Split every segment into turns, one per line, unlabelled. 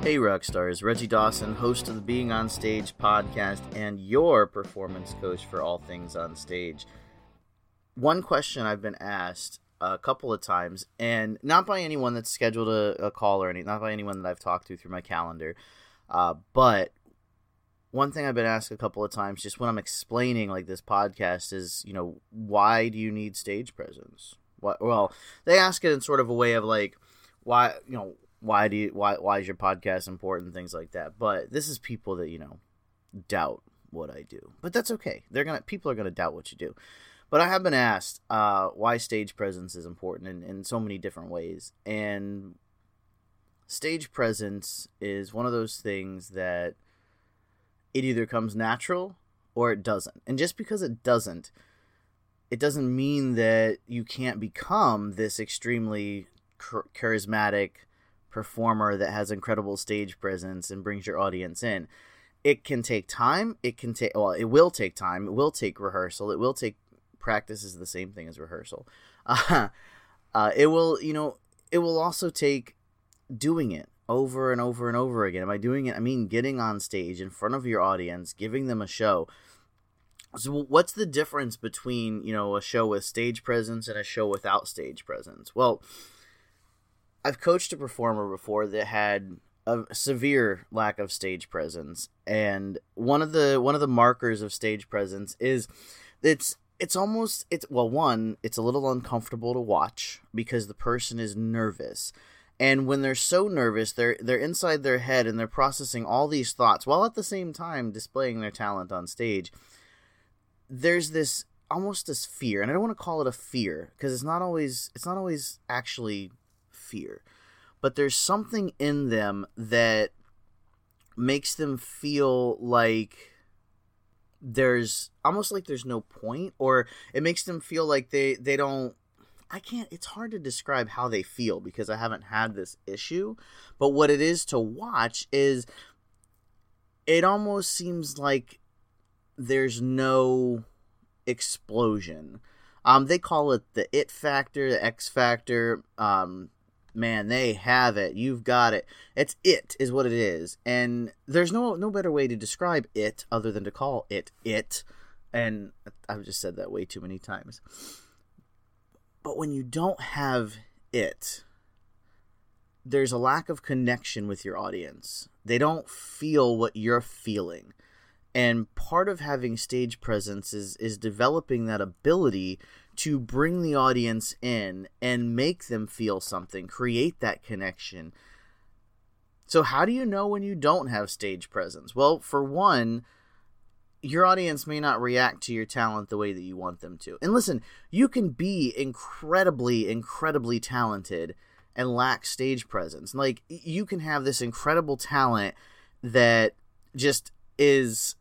Hey, rock stars! Reggie Dawson, host of the Being on Stage podcast, and your performance coach for all things on stage. One question I've been asked a couple of times, and not by anyone that's scheduled a, a call or any, not by anyone that I've talked to through my calendar, uh, but one thing I've been asked a couple of times, just when I'm explaining like this podcast, is you know why do you need stage presence? What? Well, they ask it in sort of a way of like, why you know why do you why why is your podcast important? Things like that. But this is people that you know doubt what I do, but that's okay. They're gonna people are gonna doubt what you do. But I have been asked uh, why stage presence is important in, in so many different ways. And stage presence is one of those things that it either comes natural or it doesn't. And just because it doesn't, it doesn't mean that you can't become this extremely charismatic performer that has incredible stage presence and brings your audience in. It can take time. It can take, well, it will take time. It will take rehearsal. It will take practice is the same thing as rehearsal. Uh, uh, it will, you know, it will also take doing it over and over and over again. I doing it? I mean, getting on stage in front of your audience, giving them a show. So, what's the difference between you know a show with stage presence and a show without stage presence? Well, I've coached a performer before that had a severe lack of stage presence, and one of the one of the markers of stage presence is it's it's almost it's well one it's a little uncomfortable to watch because the person is nervous. And when they're so nervous they're they're inside their head and they're processing all these thoughts while at the same time displaying their talent on stage. There's this almost this fear and i don't want to call it a fear because it's not always it's not always actually fear. But there's something in them that makes them feel like there's almost like there's no point or it makes them feel like they they don't I can't it's hard to describe how they feel because I haven't had this issue. But what it is to watch is it almost seems like there's no explosion. Um they call it the it factor the x factor. Um man they have it. You've got it. It's it is what it is. And there's no no better way to describe it other than to call it it. And i've just said that way too many times. But when you don't have it there's a lack of connection with your audience. They don't feel what you're feeling. And part of having stage presence is is developing that ability to bring the audience in and make them feel something, create that connection. So, how do you know when you don't have stage presence? Well, for one, your audience may not react to your talent the way that you want them to. And listen, you can be incredibly, incredibly talented and lack stage presence. Like, you can have this incredible talent that just is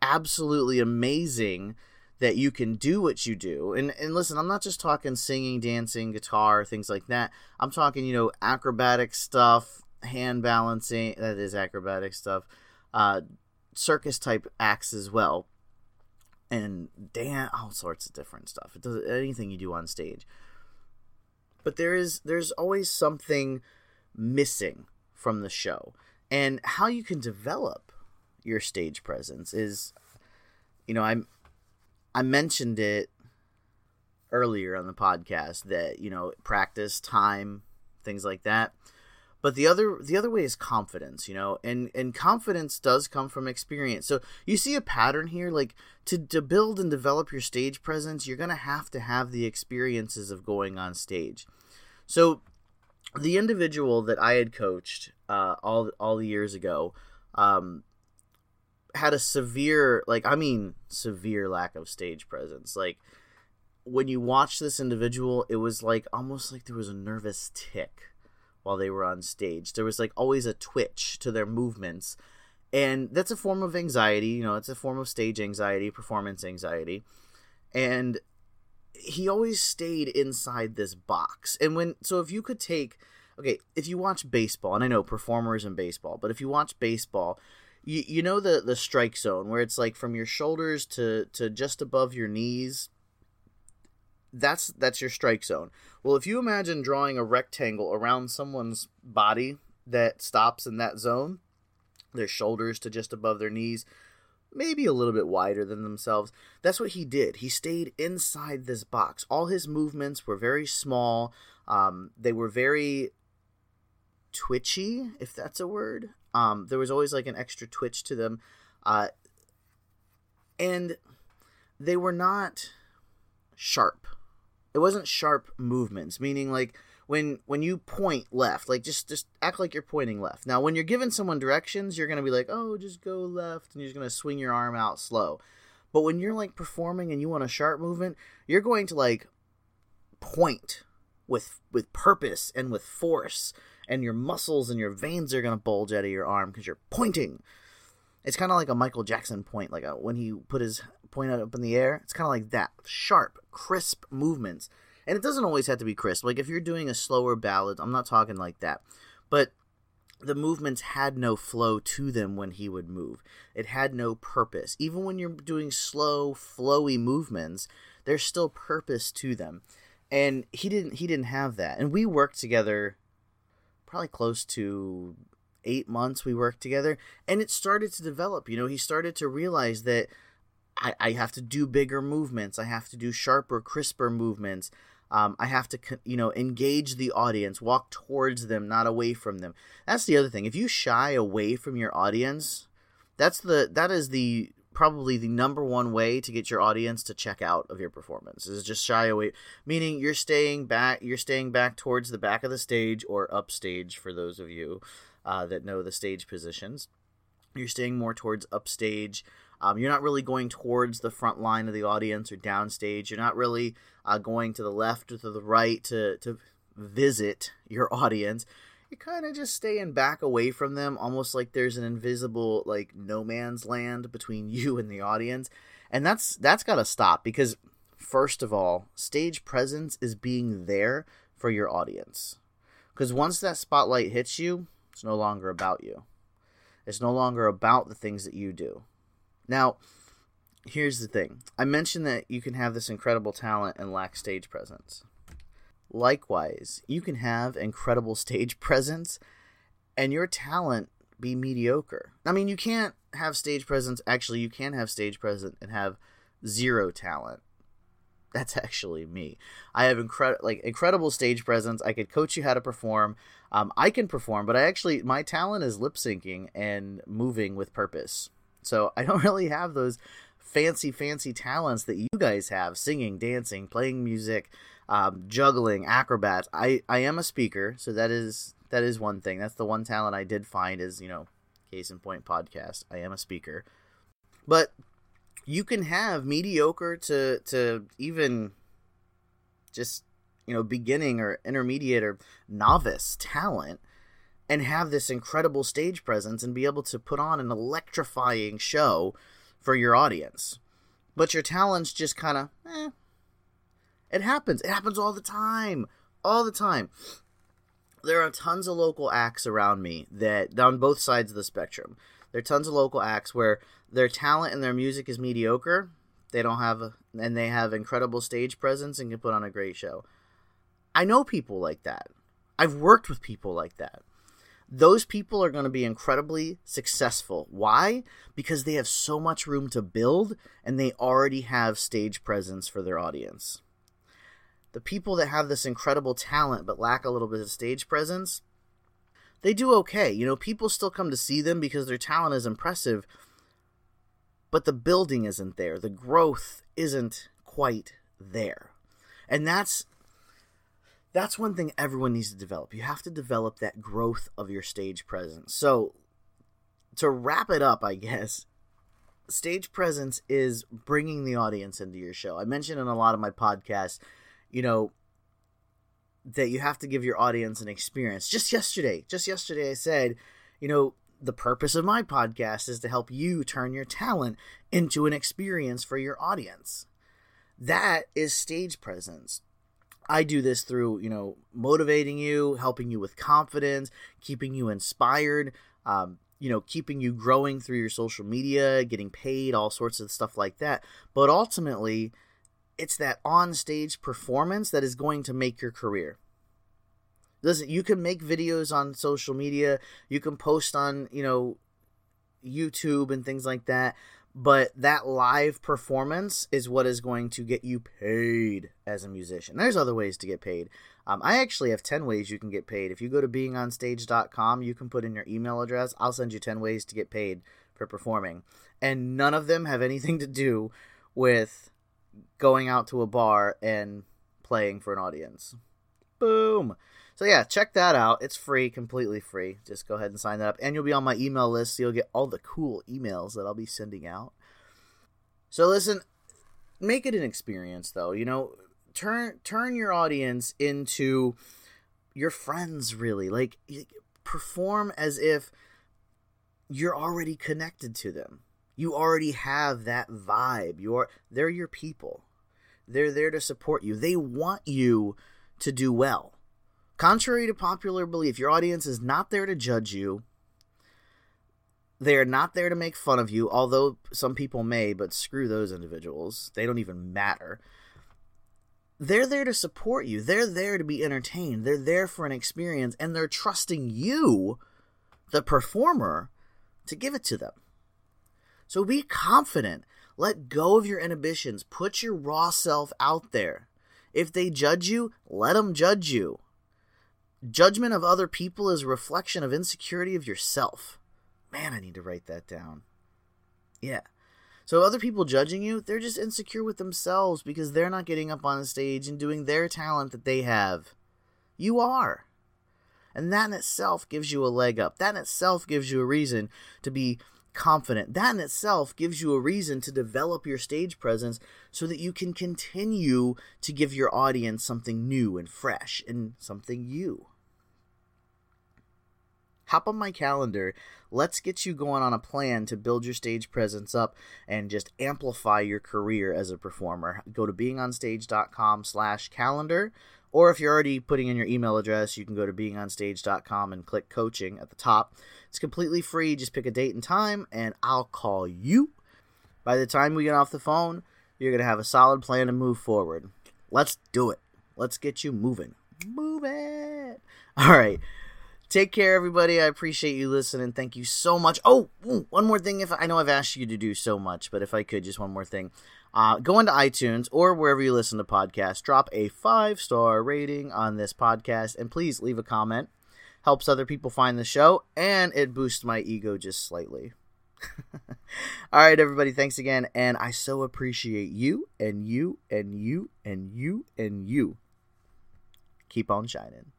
absolutely amazing that you can do what you do. And and listen, I'm not just talking singing, dancing, guitar, things like that. I'm talking, you know, acrobatic stuff, hand balancing, that is acrobatic stuff. Uh circus type acts as well. And dance all sorts of different stuff. It does anything you do on stage. But there is there's always something missing from the show. And how you can develop your stage presence is you know, I'm I mentioned it earlier on the podcast that you know practice time things like that. But the other the other way is confidence you know and and confidence does come from experience. So you see a pattern here like to to build and develop your stage presence you're going to have to have the experiences of going on stage. So the individual that i had coached uh, all all the years ago um, had a severe like i mean severe lack of stage presence like when you watch this individual it was like almost like there was a nervous tic while they were on stage there was like always a twitch to their movements and that's a form of anxiety. You know, it's a form of stage anxiety, performance anxiety, and he always stayed inside this box. And when so if you could take okay, if you watch baseball, and I know performers in baseball, but if you watch baseball, you, you know the the strike zone where it's like from your shoulders to to just above your knees. That's that's your strike zone. Well, if you imagine drawing a rectangle around someone's body that stops in that zone, their shoulders to just above their knees, maybe a little bit wider than themselves. That's what he did. He stayed inside this box. All his movements were very small. Um, they were very twitchy, if that's a word. Um, there was always like an extra twitch to them, uh, and they were not sharp. It wasn't sharp movements, meaning like when when you point left, like just just act like you're pointing left. Now, when you're giving someone directions, you're gonna be like, oh, just go left, and you're just gonna swing your arm out slow. But when you're like performing and you want a sharp movement, you're going to like point with with purpose and with force and your muscles and your veins are going to bulge out of your arm because you're pointing. It's kind of like a Michael Jackson point, like a, when he put his point up in the air. It's kind of like that sharp, crisp movements. And it doesn't always have to be crisp. Like if you're doing a slower ballad, I'm not talking like that. But the movements had no flow to them when he would move. It had no purpose. Even when you're doing slow, flowy movements, there's still purpose to them. And he didn't he didn't have that. And we worked together probably close to eight months we worked together and it started to develop. You know he started to realize that I, I have to do bigger movements. I have to do sharper crisper movements. Um, i have to you know engage the audience walk towards them not away from them. That's the other thing. If you shy away from your audience that's the that is the probably the number one way to get your audience to check out of your performance is just shy away meaning you're staying back you're staying back towards the back of the stage or upstage for those of you uh, that know the stage positions. You're staying more towards upstage. Um, you're not really going towards the front line of the audience or downstage. You're not really uh, going to the left or to the right to, to visit your audience kind of just staying back away from them, almost like there's an invisible like no man's land between you and the audience, and that's that's got to stop because first of all, stage presence is being there for your audience. Because once that spotlight hits you, it's no longer about you. It's no longer about the things that you do. Now, here's the thing I mentioned that you can have this incredible talent and lack stage presence. Likewise, you can have incredible stage presence and your talent be mediocre. I mean, you can't have stage presence. Actually, you can have stage presence and have zero talent. That's actually me. I have incredible, like incredible stage presence. I could coach you how to perform. Um, I can perform, but I actually my talent is lip syncing and moving with purpose. So I don't really have those fancy, fancy talents that you guys have: singing, dancing, playing music um, juggling, acrobats. I I am a speaker, so that is that is one thing. That's the one talent I did find is you know, case in point podcast. I am a speaker, but you can have mediocre to to even just you know beginning or intermediate or novice talent and have this incredible stage presence and be able to put on an electrifying show for your audience but your talents just kind of eh, it happens. It happens all the time. All the time. There are tons of local acts around me that on both sides of the spectrum. There are tons of local acts where their talent and their music is mediocre. They don't have a, and they have incredible stage presence and can put on a great show. I know people like that. I've worked with people like that. Those people are going to be incredibly successful. Why? Because they have so much room to build and they already have stage presence for their audience the people that have this incredible talent but lack a little bit of stage presence, they do okay. You know, people still come to see them because their talent is impressive, but the building isn't there. The growth isn't quite there. And that's that's one thing everyone needs to develop. You have to develop that growth of your stage presence. So to wrap it up, I guess, stage presence is bringing the audience into your show. I mentioned in a lot of my podcasts you know, that you have to give your audience an experience. Just yesterday, just yesterday, I said, you know, the purpose of my podcast is to help you turn your talent into an experience for your audience. That is stage presence. I do this through, you know, motivating you, helping you with confidence, keeping you inspired, um, you know, keeping you growing through your social media, getting paid, all sorts of stuff like that. But ultimately, it's that on stage performance that is going to make your career. Listen, you can make videos on social media, you can post on, you know, YouTube and things like that, but that live performance is what is going to get you paid as a musician. There's other ways to get paid. Um, I actually have 10 ways you can get paid. If you go to beingonstage.com, you can put in your email address. I'll send you 10 ways to get paid for performing. And none of them have anything to do with going out to a bar and playing for an audience. Boom. So yeah, check that out. It's free, completely free. Just go ahead and sign that up, and you'll be on my email list, so you'll get all the cool emails that I'll be sending out. So listen, make it an experience, though. You know, turn turn your audience into your friends. Really, like perform as if you're already connected to them. You already have that vibe. You're they're your people. They're there to support you. They want you to do well Contrary to popular belief, your audience is not there to judge you. They are not there to make fun of you, although some people may, but screw those individuals. They don't even matter. They're there to support you. They're there to be entertained. They're there for an experience, and they're trusting you, the performer, to give it to them. So be confident. Let go of your inhibitions. Put your raw self out there. If they judge you, let them judge you. Judgment of other people is a reflection of insecurity of yourself. Man, I need to write that down. Yeah. So other people judging you, they're just insecure with themselves because they're not getting up on a stage and doing their talent that they have. You are. And that in itself gives you a leg up. That in itself gives you a reason to be confident. That in itself gives you a reason to develop your stage presence so that you can continue to give your audience something new and fresh and something you. Hop on my calendar. Let's get you going on a plan to build your stage presence up and just amplify your career as a performer. Go to beingonstage.com slash calendar. Or if you're already putting in your email address, you can go to beingonstage.com and click coaching at the top. It's completely free. Just pick a date and time, and I'll call you. By the time we get off the phone, you're going to have a solid plan to move forward. Let's do it. Let's get you moving. Move it. All right. Take care, everybody. I appreciate you listening. Thank you so much. Oh, one more thing. If I know I've asked you to do so much, but if I could, just one more thing. Uh, go into iTunes or wherever you listen to podcasts. Drop a five star rating on this podcast, and please leave a comment. Helps other people find the show, and it boosts my ego just slightly. All right, everybody. Thanks again, and I so appreciate you and you and you and you and you. Keep on shining.